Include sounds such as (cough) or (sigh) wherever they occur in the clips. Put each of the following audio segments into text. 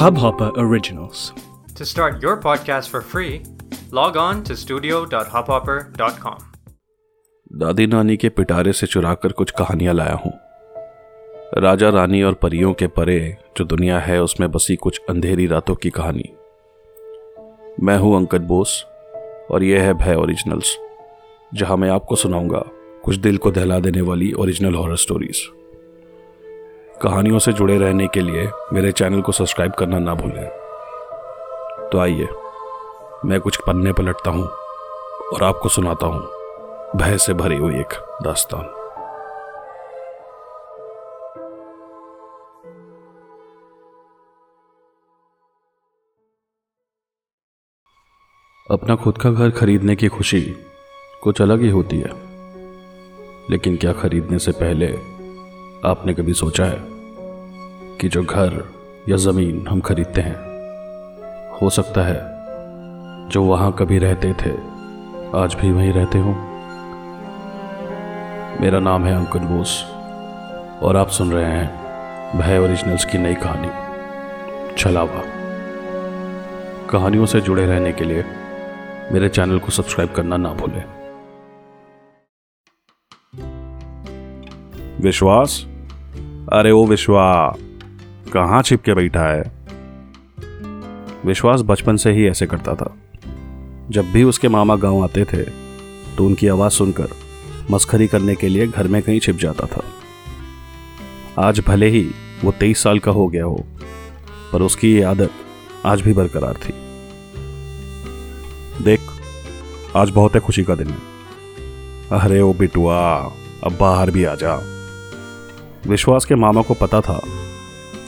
Hubhopper Originals. To start your podcast for free, log on to studio.hubhopper.com. दादी नानी के पिटारे से चुराकर कुछ कहानियाँ लाया हूँ राजा रानी और परियों के परे जो दुनिया है उसमें बसी कुछ अंधेरी रातों की कहानी मैं हूँ अंकद बोस और यह है भय ओरिजिनल्स जहाँ मैं आपको सुनाऊँगा कुछ दिल को दहला देने वाली ओरिजिनल हॉरर स्टोरीज कहानियों से जुड़े रहने के लिए मेरे चैनल को सब्सक्राइब करना ना भूलें। तो आइए, मैं कुछ पन्ने पलटता हूँ और आपको सुनाता हूँ। भय से भरी हुई एक दास्तान। अपना खुद का घर खरीदने की खुशी कुछ अलग ही होती है। लेकिन क्या खरीदने से पहले आपने कभी सोचा है? कि जो घर या ज़मीन हम खरीदते हैं, हो सकता है जो वहाँ कभी रहते थे, आज भी वहीं रहते हो। मेरा नाम है अंकुर बोस, और आप सुन रहे हैं भय ओरिजिनल्स की नई कहानी, छलावा। कहानियों से जुड़े रहने के लिए मेरे चैनल को सब्सक्राइब करना ना भूलें। विश्वास? अरे ओ विश्वा कहाँ छिप के बैठा है? विश्वास बचपन से ही ऐसे करता था। जब भी उसके मामा गाँव आते थे तो उनकी आवाज़ सुनकर, मस्खरी करने के लिए घर में कहीं छिप जाता था। आज भले ही वो तेईस साल का हो गया हो, पर उसकी ये आदत आज भी बरकरार थी। देख, आज बहुत है खुशी का दिन। है अरे ओ बिटुआ, अब बाहर भी आ जा। विश्वास के मामा को पता था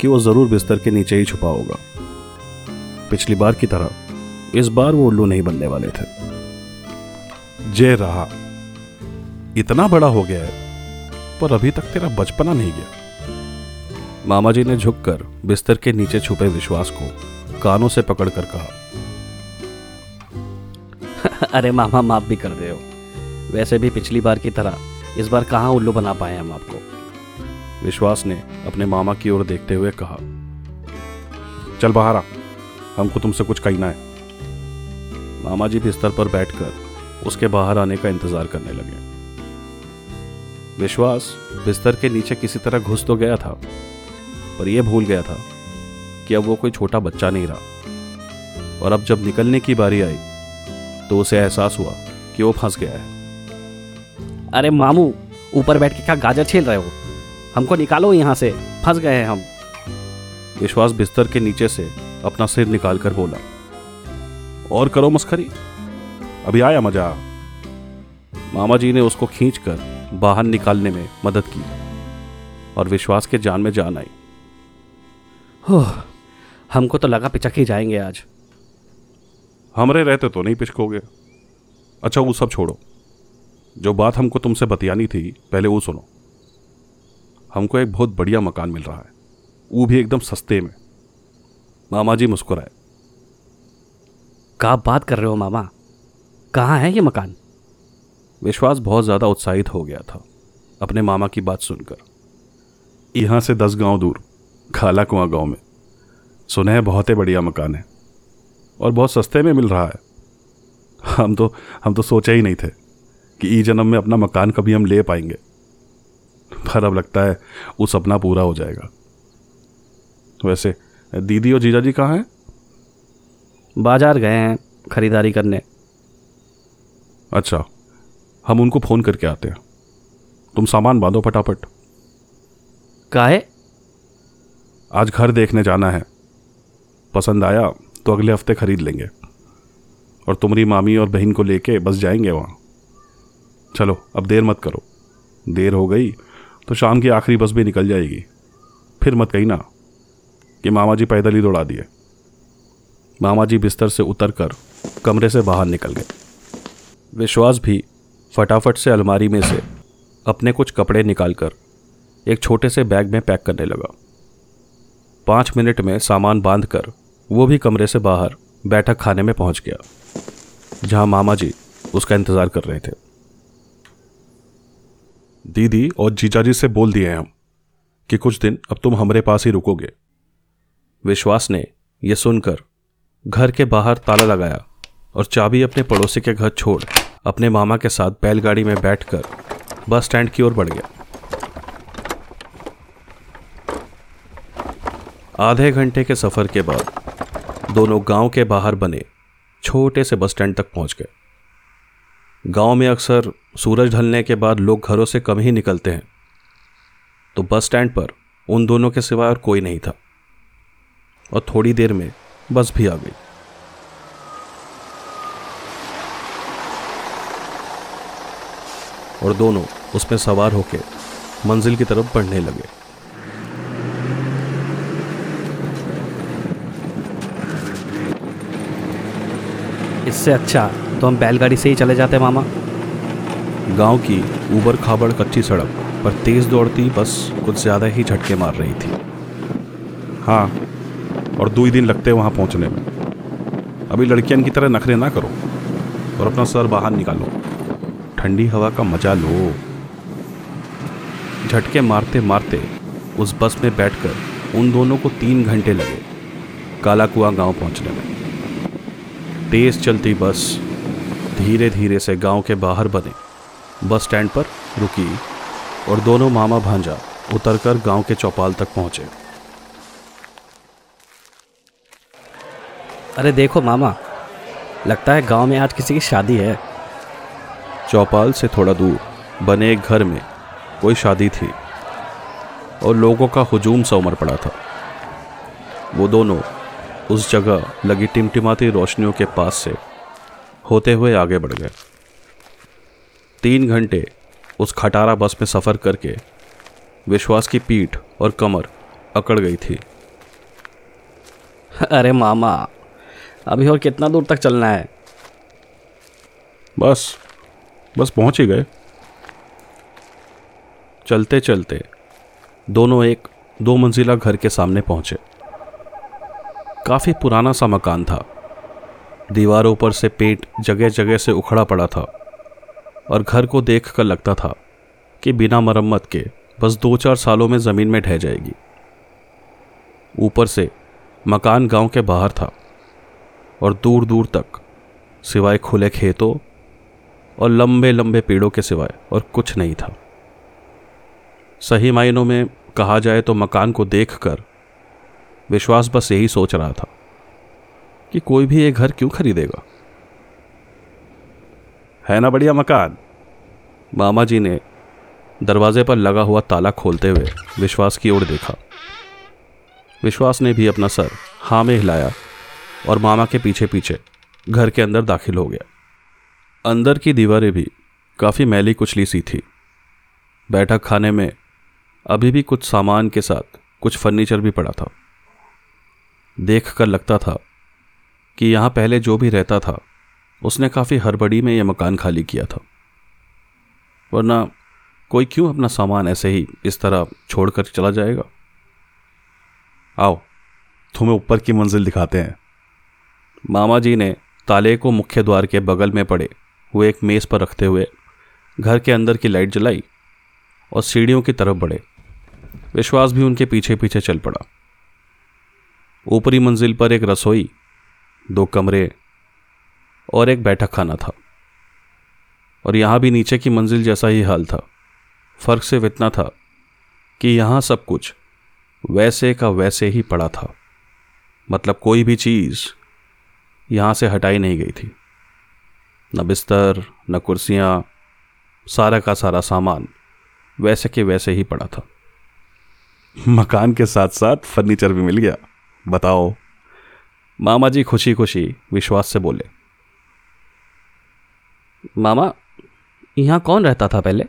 कि वो ज़रूर बिस्तर के नीचे ही छुपा होगा। पिछली बार की तरह इस बार वो उल्लू नहीं बनने वाले थे। जे रहा इतना बड़ा हो गया है पर अभी तक तेरा बचपना नहीं गया। मामा जी ने झुककर बिस्तर के नीचे छुपे विश्वास को कानों से पकड़कर कहा। (laughs) अरे मामा माफ़ भी कर दे हो। वैसे भी पिछली बार की तरह इस बार कहाँ उल्लू बना पाए हम आपको? विश्वास ने अपने मामा की ओर देखते हुए कहा, चल बाहर आ हमको तुमसे कुछ कहना है। मामा जी बिस्तर पर बैठकर उसके बाहर आने का इंतज़ार करने लगे। विश्वास बिस्तर के नीचे किसी तरह घुस तो गया था, पर यह भूल गया था कि अब वो कोई छोटा बच्चा नहीं रहा। और अब जब निकलने की बारी आई तो उसे एहसास हुआ कि वो फंस गया है। अरे मामू, ऊपर बैठ के क्या गाजर छील रहे हो? हमको निकालो यहाँ से। फंस गए हैं हम। विश्वास बिस्तर के नीचे से अपना सिर निकालकर बोला और करो मस्खरी अभी आया मज़ा। मामा जी ने उसको खींचकर बाहर निकालने में मदद की और विश्वास के जान में जान आई। हो हमको तो लगा पिचक ही जाएँगे आज। हमरे रहते तो नहीं पिचकोगे। अच्छा वो सब छोड़ो। जो बात हमको तुमसे बतियानी थी पहले वो सुनो। हमको एक बहुत बढ़िया मकान मिल रहा है। वो भी एकदम सस्ते में। मामा जी मुस्कुराए। क्या बात कर रहे हो मामा? कहाँ है ये मकान? विश्वास बहुत ज़्यादा उत्साहित हो गया था अपने मामा की बात सुनकर। यहाँ से दस गाँव दूर खाला कुआ गाँव में। सुने हैं बहुत ही बढ़िया मकान है। और बहुत सस्ते में मिल रहा है। हम तो हम तो सोचे ही नहीं थे कि ई जन्म में अपना मकान कभी हम ले पाएँगे। पर अब लगता है वो सपना पूरा हो जाएगा। वैसे दीदी और जीजा जी कहाँ हैं? बाज़ार गए हैं खरीदारी करने। अच्छा हम उनको फ़ोन करके आते हैं। तुम सामान बांधो फटाफट। काहे आज घर देखने जाना है। पसंद आया तो अगले हफ़्ते खरीद लेंगे। और तुम्हारी मामी और बहन को लेके बस जाएँगे वहाँ। चलो अब देर मत करो। देर हो गई तो शाम की आखिरी बस भी निकल जाएगी। फिर मत कही ना कि मामा जी पैदल ही दौड़ा दिए। मामा जी बिस्तर से उतर कर कमरे से बाहर निकल गए। विश्वास भी फटाफट से अलमारी में से अपने कुछ कपड़े निकालकर एक छोटे से बैग में पैक करने लगा। पाँच मिनट में सामान बाँध कर वो भी कमरे से बाहर बैठक खाने में पहुँच गया, जहाँ मामा जी उसका इंतज़ार कर रहे थे। दीदी और जीजा जी से बोल दिए हम कि कुछ दिन अब तुम हमारे पास ही रुकोगे। विश्वास ने यह सुनकर घर के बाहर ताला लगाया और चाबी अपने पड़ोसी के घर छोड़ अपने मामा के साथ बैलगाड़ी में बैठकर बस स्टैंड की ओर बढ़ गया। आधे घंटे के सफ़र के बाद दोनों गाँव के बाहर बने छोटे से बस स्टैंड तक पहुँच गए। गाँव में अक्सर सूरज ढलने के बाद लोग घरों से कम ही निकलते हैं। तो बस स्टैंड पर उन दोनों के सिवा और कोई नहीं था। और थोड़ी देर में बस भी आ गई। और दोनों उसमें सवार होकर मंजिल की तरफ़ बढ़ने लगे। इससे अच्छा तो हम बैलगाड़ी से ही चले जाते मामा। गाँव की ऊबर खाबड़ कच्ची सड़क पर तेज दौड़ती बस कुछ ज़्यादा ही झटके मार रही थी। हाँ और दो ही दिन लगते वहाँ पहुँचने में। अभी लड़कियन की तरह नखरे ना करो और अपना सर बाहर निकालो। ठंडी हवा का मज़ा लो। झटके मारते मारते उस बस में बैठकर उन दोनों को तीन घंटे लगे काला कुआ गाँव पहुँचने में। तेज चलती बस धीरे धीरे से गाँव के बाहर बने। बस स्टैंड पर रुकी और दोनों मामा भांजा उतरकर गाँव के चौपाल तक पहुँचे। अरे देखो मामा लगता है गाँव में आज किसी की शादी है। चौपाल से थोड़ा दूर बने एक घर में कोई शादी थी और लोगों का हुजूम सा उमड़ पड़ा था। वो दोनों उस जगह लगी टिमटिमाती रोशनियों के पास से होते हुए आगे बढ़ गए। तीन घंटे उस खटारा बस में सफ़र करके विश्वास की पीठ और कमर अकड़ गई थी। अरे मामा अभी और कितना दूर तक चलना है? बस बस पहुँच ही गए। चलते चलते दोनों एक दो मंजिला घर के सामने पहुँचे। काफ़ी पुराना सा मकान था। दीवारों पर से पेंट जगह जगह से उखड़ा पड़ा था और घर को देख कर लगता था कि बिना मरम्मत के बस दो चार सालों में ज़मीन में ढह जाएगी। ऊपर से मकान गाँव के बाहर था और दूर दूर तक सिवाय खुले खेतों और लंबे लंबे पेड़ों के सिवाय और कुछ नहीं था। सही मायनों में कहा जाए तो मकान को देखकर विश्वास बस यही सोच रहा था कि कोई भी ये घर क्यों खरीदेगा? है ना बढ़िया मकान? मामा जी ने दरवाजे पर लगा हुआ ताला खोलते हुए विश्वास की ओर देखा। विश्वास ने भी अपना सर हाँ में हिलाया और मामा के पीछे पीछे घर के अंदर दाखिल हो गया। अंदर की दीवारें भी काफ़ी मैली कुचली सी थी। बैठक खाने में अभी भी कुछ सामान के साथ कुछ फर्नीचर भी पड़ा था। देख कर लगता था कि यहाँ पहले जो भी रहता था, उसने काफ़ी हड़बड़ी में यह मकान खाली किया था। वरना कोई क्यों अपना सामान ऐसे ही इस तरह छोड़कर चला जाएगा? आओ, तुम्हें ऊपर की मंजिल दिखाते हैं। मामा जी ने ताले को मुख्य द्वार के बगल में पड़े हुए एक मेज़ पर रखते हुए घर के अंदर की लाइट जलाई और सीढ़ियों की तरफ़ बढ़े। विश्वास भी उनके पीछे पीछे चल पड़ा। ऊपरी मंजिल पर एक रसोई, दो कमरे और एक बैठक खाना था। और यहाँ भी नीचे की मंजिल जैसा ही हाल था। फ़र्क सिर्फ़ इतना था कि यहाँ सब कुछ वैसे का वैसे ही पड़ा था। मतलब कोई भी चीज़ यहाँ से हटाई नहीं गई थी। न बिस्तर, न कुर्सियाँ, सारा का सारा सामान वैसे के वैसे ही पड़ा था। मकान के साथ साथ फर्नीचर भी मिल गया। बताओ। मामा जी खुशी खुशी विश्वास से बोले। मामा यहाँ कौन रहता था पहले?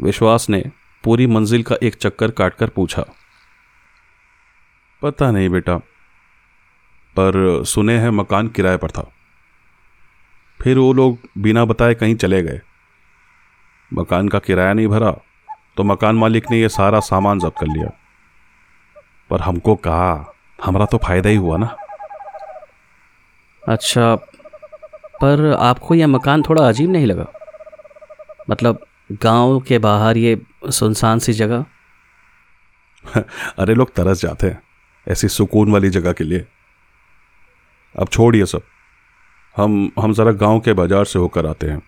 विश्वास ने पूरी मंजिल का एक चक्कर काटकर पूछा। पता नहीं बेटा पर सुने हैं मकान किराए पर था। फिर वो लोग बिना बताए कहीं चले गए। मकान का किराया नहीं भरा तो मकान मालिक ने ये सारा सामान जब्त कर लिया। पर हमको कहा हमारा तो फ़ायदा ही हुआ ना। अच्छा पर आपको यह मकान थोड़ा अजीब नहीं लगा? मतलब गाँव के बाहर ये सुनसान सी जगह? (laughs) अरे लोग तरस जाते हैं ऐसी सुकून वाली जगह के लिए। अब छोड़िए सब। हम हम ज़रा गाँव के बाज़ार से होकर आते हैं।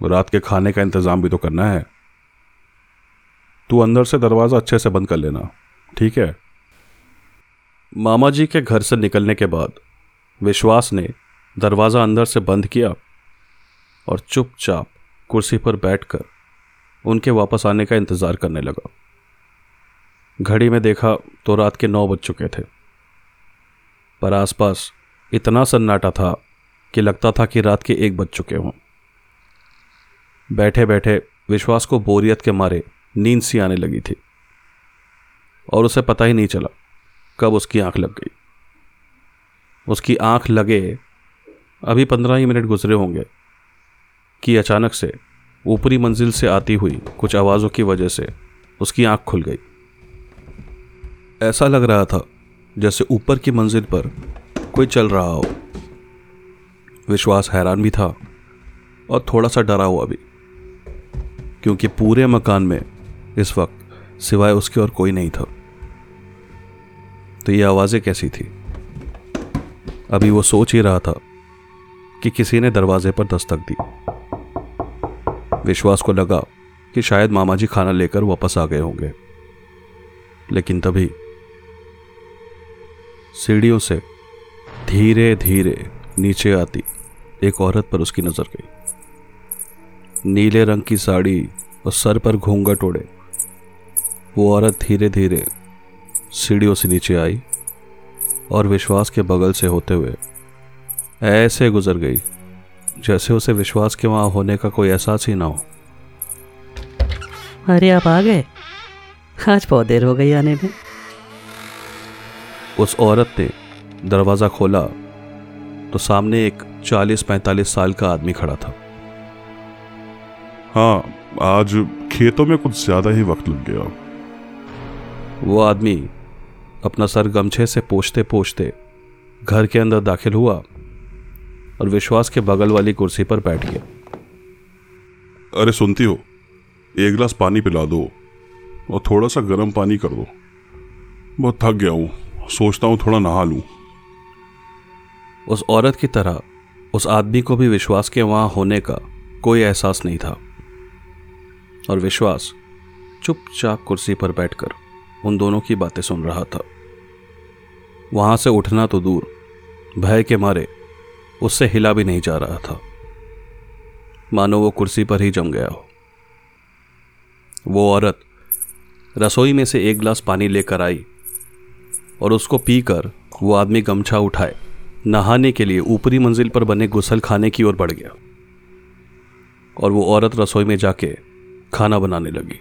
रात के खाने का इंतज़ाम भी तो करना है। तू अंदर से दरवाज़ा अच्छे से बंद कर लेना। ठीक है। मामा जी के घर से निकलने के बाद विश्वास ने दरवाज़ा अंदर से बंद किया और चुपचाप कुर्सी पर बैठकर उनके वापस आने का इंतज़ार करने लगा। घड़ी में देखा तो रात के नौ बज चुके थे। पर आसपास इतना सन्नाटा था कि लगता था कि रात के एक बज चुके हों। बैठे बैठे विश्वास को बोरियत के मारे नींद सी आने लगी थी। और उसे पता ही नहीं चला कब उसकी आँख लग गई। उसकी आँख लगे, अभी पंद्रह ही मिनट गुजरे होंगे, कि अचानक से ऊपरी मंजिल से आती हुई कुछ आवाज़ों की वजह से उसकी आँख खुल गई। ऐसा लग रहा था जैसे ऊपर की मंजिल पर कोई चल रहा हो। विश्वास हैरान भी था और थोड़ा सा डरा हुआ भी, क्योंकि पूरे मकान में इस वक्त सिवाय उसके और कोई नहीं था। तो ये आवाज़ें कैसी थी? अभी वो सोच ही रहा था कि किसी ने दरवाजे पर दस्तक दी। विश्वास को लगा कि शायद मामा जी खाना लेकर वापस आ गए होंगे। लेकिन तभी सीढ़ियों से धीरे धीरे नीचे आती एक औरत पर उसकी नज़र गई। नीले रंग की साड़ी और सर पर घूंघट ओढ़े। वो औरत धीरे धीरे सीढ़ियों से नीचे आई और विश्वास के बगल से होते हुए ऐसे गुजर गई जैसे उसे विश्वास के वहाँ होने का कोई एहसास ही ना हो। अरे आप आ गए? आज बहुत देर हो गई आने में। उस औरत ने दरवाज़ा खोला तो सामने एक 40-45 साल का आदमी खड़ा था। हाँ आज खेतों में कुछ ज़्यादा ही वक्त लग गया। वो आदमी अपना सर गमछे से पोछते पोछते घर के अंदर दाखिल हुआ और विश्वास के बगल वाली कुर्सी पर बैठ गया। अरे सुनती हो एक गिलास पानी पिला दो और थोड़ा सा गर्म पानी कर दो। बहुत थक गया हूँ सोचता हूँ थोड़ा नहा लूँ। उस औरत की तरह उस आदमी को भी विश्वास के वहाँ होने का कोई एहसास नहीं था। और विश्वास चुपचाप कुर्सी पर बैठकर उन दोनों की बातें सुन रहा था। वहाँ से उठना तो दूर, भय के मारे उससे हिला भी नहीं जा रहा था। मानो वो कुर्सी पर ही जम गया हो। वो औरत रसोई में से एक गिलास पानी लेकर आई और उसको पीकर वो आदमी गमछा उठाए, नहाने के लिए ऊपरी मंजिल पर बने गुसल खाने की ओर बढ़ गया और वो औरत रसोई में जाके खाना बनाने लगी।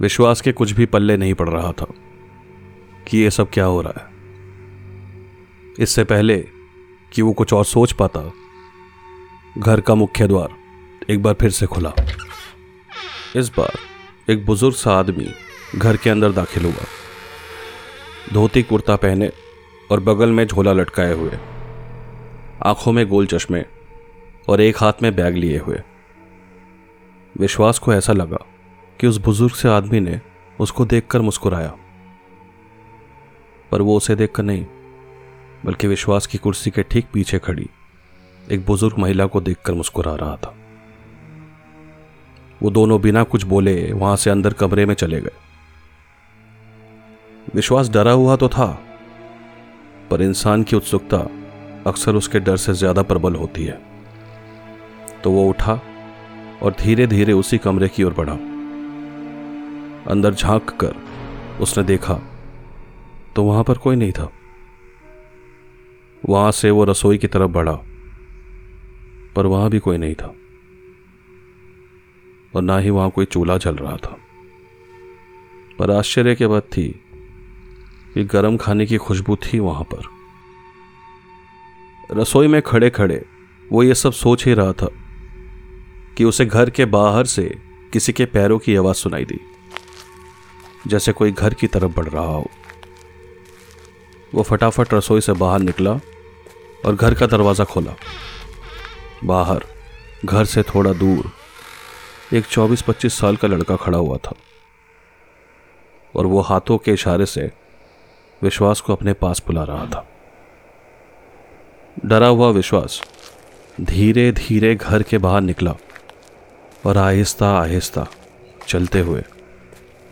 विश्वास के कुछ भी पल्ले नहीं पड़ रहा था कि ये सब क्या हो रहा है। इससे पहले कि वो कुछ और सोच पाता, घर का मुख्य द्वार एक बार फिर से खुला। इस बार एक बुज़ुर्ग सा आदमी घर के अंदर दाखिल हुआ। धोती कुर्ता पहने और बगल में झोला लटकाए हुए, आँखों में गोल चश्मे और एक हाथ में बैग लिए हुए। विश्वास को ऐसा लगा कि उस बुज़ुर्ग से आदमी ने उसको देखकर मुस्कुराया। पर वो उसे देखकर नहीं, बल्कि विश्वास की कुर्सी के ठीक पीछे खड़ी एक बुज़ुर्ग महिला को देखकर मुस्कुरा रहा था। वो दोनों बिना कुछ बोले वहाँ से अंदर कमरे में चले गए। विश्वास डरा हुआ तो था, पर इंसान की उत्सुकता अक्सर उसके डर से ज़्यादा प्रबल होती है। तो वो उठा और धीरे धीरे उसी कमरे की ओर बढ़ा। अंदर झाँक कर उसने देखा तो वहाँ पर कोई नहीं था। वहाँ से वो रसोई की तरफ़ बढ़ा, पर वहाँ भी कोई नहीं था। और ना ही वहाँ कोई चूल्हा जल रहा था। पर आश्चर्य के बात थी कि गर्म खाने की खुशबू थी वहाँ पर। रसोई में खड़े खड़े वो ये सब सोच ही रहा था कि उसे घर के बाहर से किसी के पैरों की आवाज़ सुनाई दी। जैसे कोई घर की तरफ़ बढ़ रहा हो। वो फटाफट रसोई से बाहर निकला और घर का दरवाज़ा खोला। बाहर, घर से थोड़ा दूर, एक 24-25 साल का लड़का खड़ा हुआ था। और वो हाथों के इशारे से विश्वास को अपने पास बुला रहा था। डरा हुआ विश्वास धीरे धीरे घर के बाहर निकला और आहिस्ता आहिस्ता चलते हुए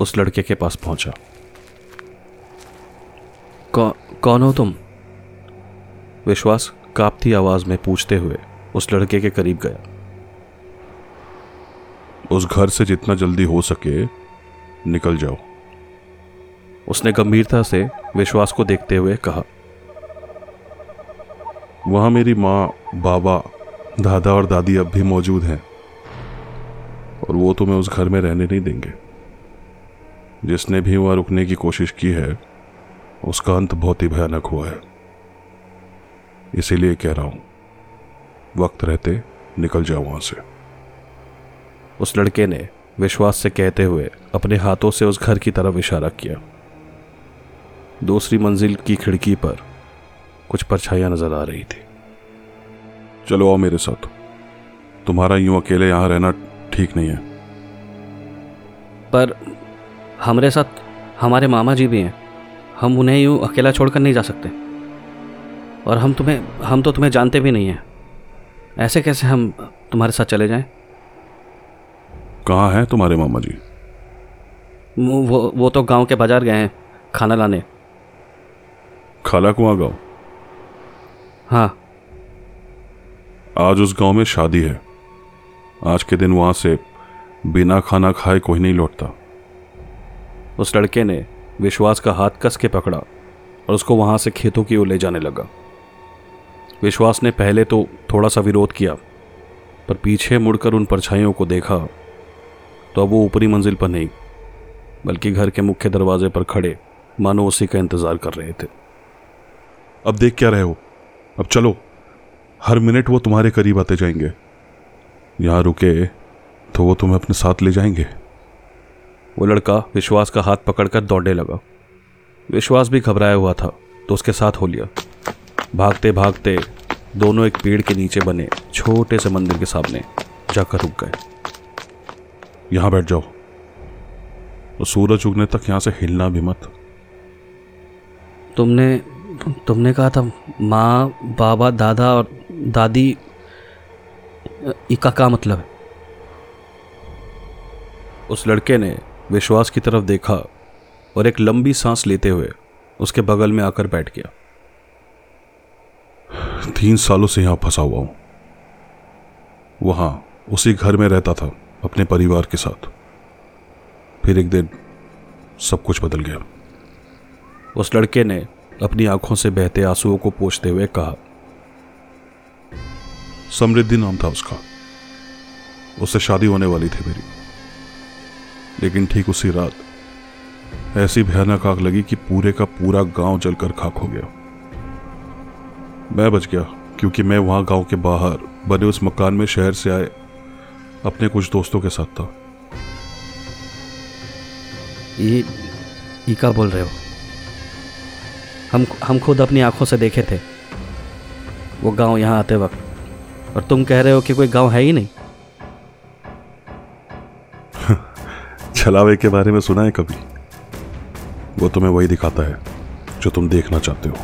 उस लड़के के पास पहुँचा। कौ, कौन हो तुम? विश्वास कांपती आवाज़ में पूछते हुए उस लड़के के करीब गया। उस घर से जितना जल्दी हो सके निकल जाओ। उसने गंभीरता से विश्वास को देखते हुए कहा वहाँ मेरी माँ बाबा दादा और दादी अब भी मौजूद हैं और वो तुम्हें उस घर में रहने नहीं देंगे। जिसने भी वहाँ रुकने की कोशिश की है उसका अंत बहुत ही भयानक हुआ है। इसीलिए कह रहा हूँ वक्त रहते निकल जाओ वहाँ से। उस लड़के ने विश्वास से कहते हुए अपने हाथों से उस घर की तरफ़ इशारा किया। दूसरी मंजिल की खिड़की पर कुछ परछाइयाँ नज़र आ रही थी। चलो आओ मेरे साथ। तुम्हारा यूँ अकेले यहाँ रहना ठीक नहीं है। पर हमारे साथ हमारे मामा जी भी हैं। हम उन्हें यूँ अकेला छोड़कर नहीं जा सकते। और हम तुम्हें हम तो तुम्हें जानते भी नहीं हैं। ऐसे कैसे हम तुम्हारे साथ चले जाएँ? कहाँ हैं तुम्हारे मामा जी? वो वो- तो गाँव के बाज़ार गए हैं खाना लाने। खाला कुआँ गाँव? हाँ। आज उस गाँव में शादी है। आज के दिन वहाँ से बिना खाना खाए कोई नहीं लौटता। उस लड़के ने विश्वास का हाथ कस के पकड़ा और उसको वहाँ से खेतों की ओर ले जाने लगा। विश्वास ने पहले तो थोड़ा सा विरोध किया, पर पीछे मुड़कर उन परछाइयों को देखा तो अब वो ऊपरी मंजिल पर नहीं, बल्कि घर के मुख्य दरवाजे पर खड़े मानो उसी का इंतज़ार कर रहे थे। अब देख क्या रहे हो? अब चलो, हर मिनट वो तुम्हारे करीब आते जाएँगे। यहाँ रुके तो वो तुम्हें अपने साथ ले जाएँगे। वो लड़का विश्वास का हाथ पकड़कर दौड़ने लगा। विश्वास भी घबराया हुआ था तो उसके साथ हो लिया। भागते भागते दोनों एक पेड़ के नीचे बने छोटे से मंदिर के सामने जाकर रुक गए। यहाँ बैठ जाओ। और सूरज उगने तक यहाँ से हिलना भी मत। तुमने तुमने कहा था माँ बाबा दादा और दादी इसका क्या मतलब है? उस लड़के ने विश्वास की तरफ़ देखा और एक लंबी सांस लेते हुए उसके बगल में आकर बैठ गया। तीन सालों से यहाँ फंसा हुआ हूँ। वहाँ उसी घर में रहता था अपने परिवार के साथ। फिर एक दिन सब कुछ बदल गया। उस लड़के ने अपनी आँखों से बहते आंसुओं को पोछते हुए कहा समृद्धि नाम था उसका। उससे शादी होने वाली थी मेरी। लेकिन ठीक उसी रात, ऐसी भयानक आग लगी कि पूरे का पूरा गाँव जलकर खाक हो गया। मैं बच गया, क्योंकि मैं वहाँ गाँव के बाहर, बने उस मकान में शहर से आए, अपने कुछ दोस्तों के साथ था। ये ये क्या बोल रहे हो? हम हम खुद अपनी आँखों से देखे थे। वो गाँव यहाँ आते वक्त। और तुम कह रहे हो कि कोई गाँव है ही नहीं। छलावे के बारे में सुना है कभी? वो तुम्हें वही दिखाता है जो तुम देखना चाहते हो।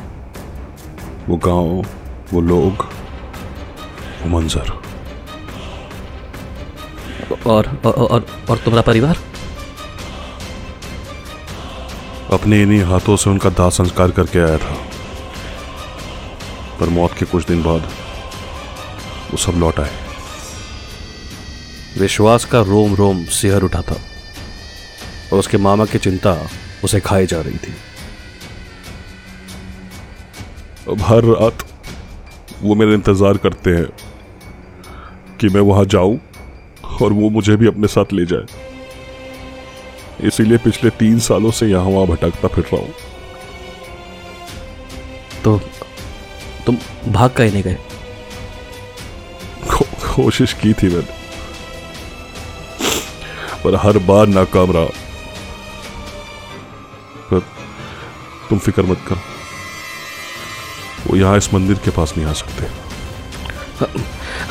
वो गाँव वो लोग वो मंजर। और और, और, और तुम्हारा परिवार? अपने इन्हीं हाथों से उनका दाह संस्कार करके आया था। पर मौत के कुछ दिन बाद वो सब लौट आए। विश्वास का रोम रोम सिहर उठा था। और उसके मामा की चिंता उसे खाई जा रही थी। अब हर रात वो मेरा इंतज़ार करते हैं कि मैं वहाँ जाऊँ और वो मुझे भी अपने साथ ले जाए। इसीलिए पिछले तीन सालों से यहाँ वहाँ भटकता फिर रहा हूँ। तो तुम भाग कहीं नहीं गए? को, कोशिश की थी मैंने पर हर बार नाकाम रहा। तुम फ़िक्र मत कर। वो यहाँ इस मंदिर के पास नहीं आ सकते।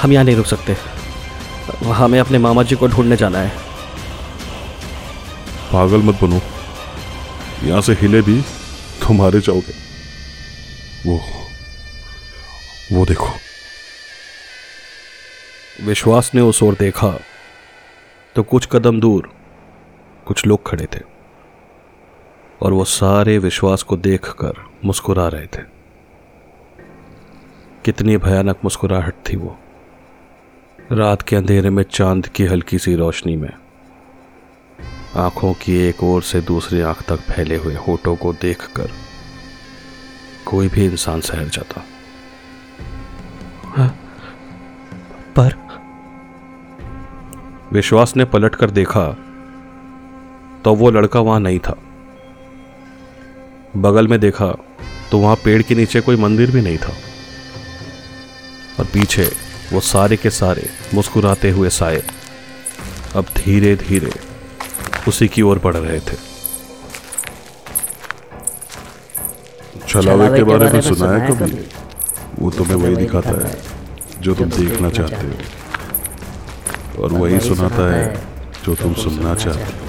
हम यहाँ नहीं रुक सकते। हमें अपने मामा जी को ढूँढने जाना है। पागल मत बनो। यहाँ से हिले भी तो मारे जाओगे। वो वो देखो। विश्वास ने उस ओर देखा। तो कुछ कदम दूर कुछ लोग खड़े थे। और वो सारे विश्वास को देखकर मुस्कुरा रहे थे। कितनी भयानक मुस्कुराहट थी वो। रात के अंधेरे में चाँद की हल्की सी रोशनी में आँखों की एक ओर से दूसरी आँख तक फैले हुए होठों को देखकर कोई भी इंसान सहर जाता। पर विश्वास ने पलटकर देखा तो वो लड़का वहाँ नहीं था। बगल में देखा तो वहाँ पेड़ के नीचे कोई मंदिर भी नहीं था। और पीछे वो सारे के सारे मुस्कुराते हुए साए। अब धीरे धीरे उसी की ओर बढ़ रहे थे। छलावे के बारे में सुना है कभी? वो तुम्हें वही दिखाता है जो तुम देखना चाहते हो। और वही सुनाता है जो तुम सुनना चाहते हो।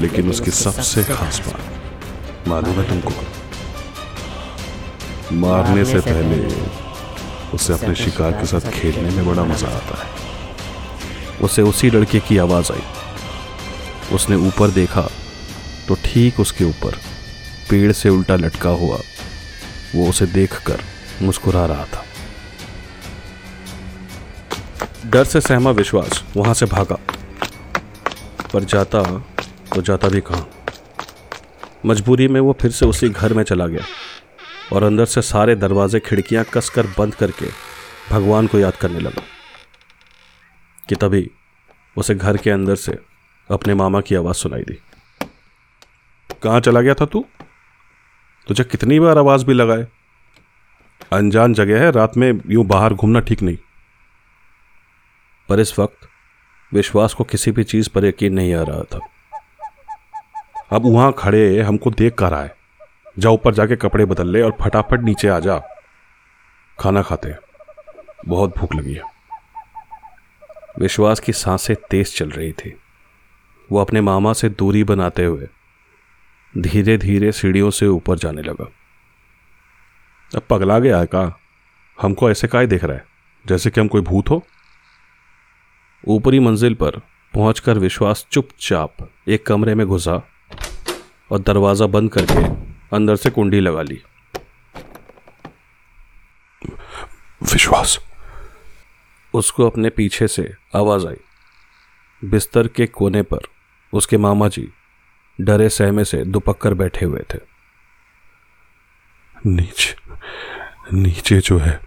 लेकिन उसकी सबसे खास बात, मालूम है तुमको? मारने से पहले उसे अपने शिकार के साथ खेलने में बड़ा मज़ा आता है। उसे उसी लड़के की आवाज़ आई। उसने ऊपर देखा तो ठीक उसके ऊपर पेड़ से उल्टा लटका हुआ वो उसे देखकर मुस्कुरा रहा था। डर से सहमा विश्वास वहाँ से भागा, पर जाता तो जाता भी कहाँ। मजबूरी में वो फिर से उसी घर में चला गया और अंदर से सारे दरवाजे खिड़कियाँ कसकर बंद करके भगवान को याद करने लगा कि तभी उसे घर के अंदर से अपने मामा की आवाज़ सुनाई दी। कहाँ चला गया था तू? तुझे कितनी बार आवाज़ भी लगाए। अनजान जगह है, रात में यूँ बाहर घूमना ठीक नहीं। पर इस वक्त विश्वास को किसी भी चीज़ पर यकीन नहीं आ रहा था। अब वहाँ खड़े हमको देख कर आए। जा ऊपर जाके कपड़े बदल ले और फटाफट नीचे आ जा। खाना खाते बहुत भूख लगी है। विश्वास की साँसें तेज चल रही थी। वो अपने मामा से दूरी बनाते हुए धीरे धीरे सीढ़ियों से ऊपर जाने लगा। अब पगला गया है का हमको ऐसे काय देख रहा है? जैसे कि हम कोई भूत हो। ऊपरी मंजिल पर पहुंचकर विश्वास चुपचाप एक कमरे में घुसा। और दरवाज़ा बंद करके अंदर से कुंडी लगा ली। विश्वास। उसको अपने पीछे से आवाज़ आई। बिस्तर के कोने पर उसके मामा जी डरे सहमे से दुपक कर बैठे हुए थे। नीचे नीचे जो है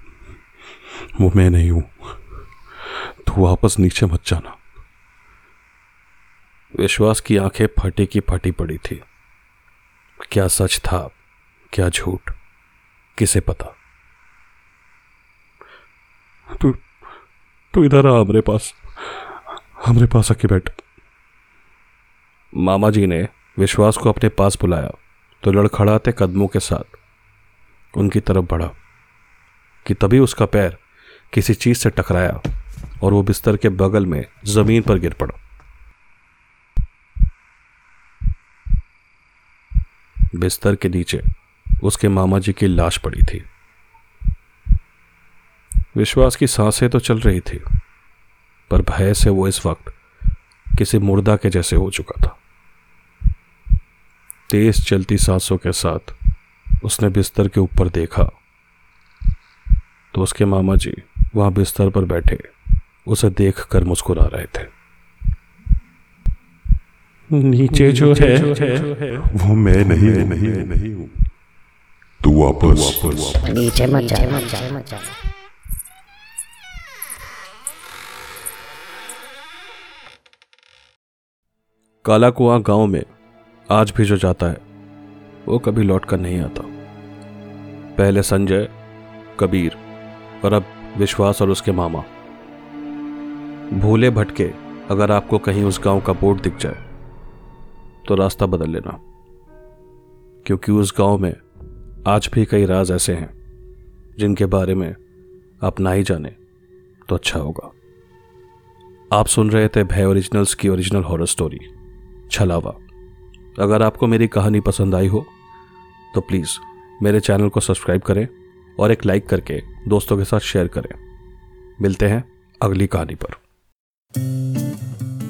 वो मैं नहीं हूँ। तो वापस नीचे मत जाना। विश्वास की आँखें फटी की फटी पड़ी थी। क्या सच था क्या झूठ किसे पता? तू तू इधर आ हमारे पास हमारे पास आके बैठ। मामा जी ने विश्वास को अपने पास बुलाया तो लड़खड़ाते कदमों के साथ उनकी तरफ़ बढ़ा कि तभी उसका पैर किसी चीज़ से टकराया और वो बिस्तर के बगल में ज़मीन पर गिर पड़ा। बिस्तर के नीचे उसके मामा जी की लाश पड़ी थी। विश्वास की साँसें तो चल रही थी, पर भय से वो इस वक्त किसी मुर्दा के जैसे हो चुका था। तेज चलती सांसों के साथ उसने बिस्तर के ऊपर देखा तो उसके मामा जी वहाँ बिस्तर पर बैठे, उसे देखकर मुस्कुरा रहे थे। नीचे जो है। वो मैं नहीं मैं नहीं मैं नहीं हूँ। तू वापस। वापस नीचे मत जाए मत जाए मत जाए काला कुआँ गाँव में आज भी जो जाता है वो कभी लौट कर नहीं आता। पहले संजय कबीर और अब विश्वास और उसके मामा। भूले भटके अगर आपको कहीं उस गाँव का बोर्ड दिख जाए तो रास्ता बदल लेना। क्योंकि उस गाँव में आज भी कई राज ऐसे हैं, जिनके बारे में आप ना ही जाने तो अच्छा होगा। आप सुन रहे थे भय ओरिजिनल्स की ओरिजिनल हॉरर स्टोरी, छलावा। अगर आपको मेरी कहानी पसंद आई हो तो प्लीज़ मेरे चैनल को सब्सक्राइब करें और एक लाइक करके दोस्तों के साथ शेयर करें। मिलते हैं अगली कहानी पर।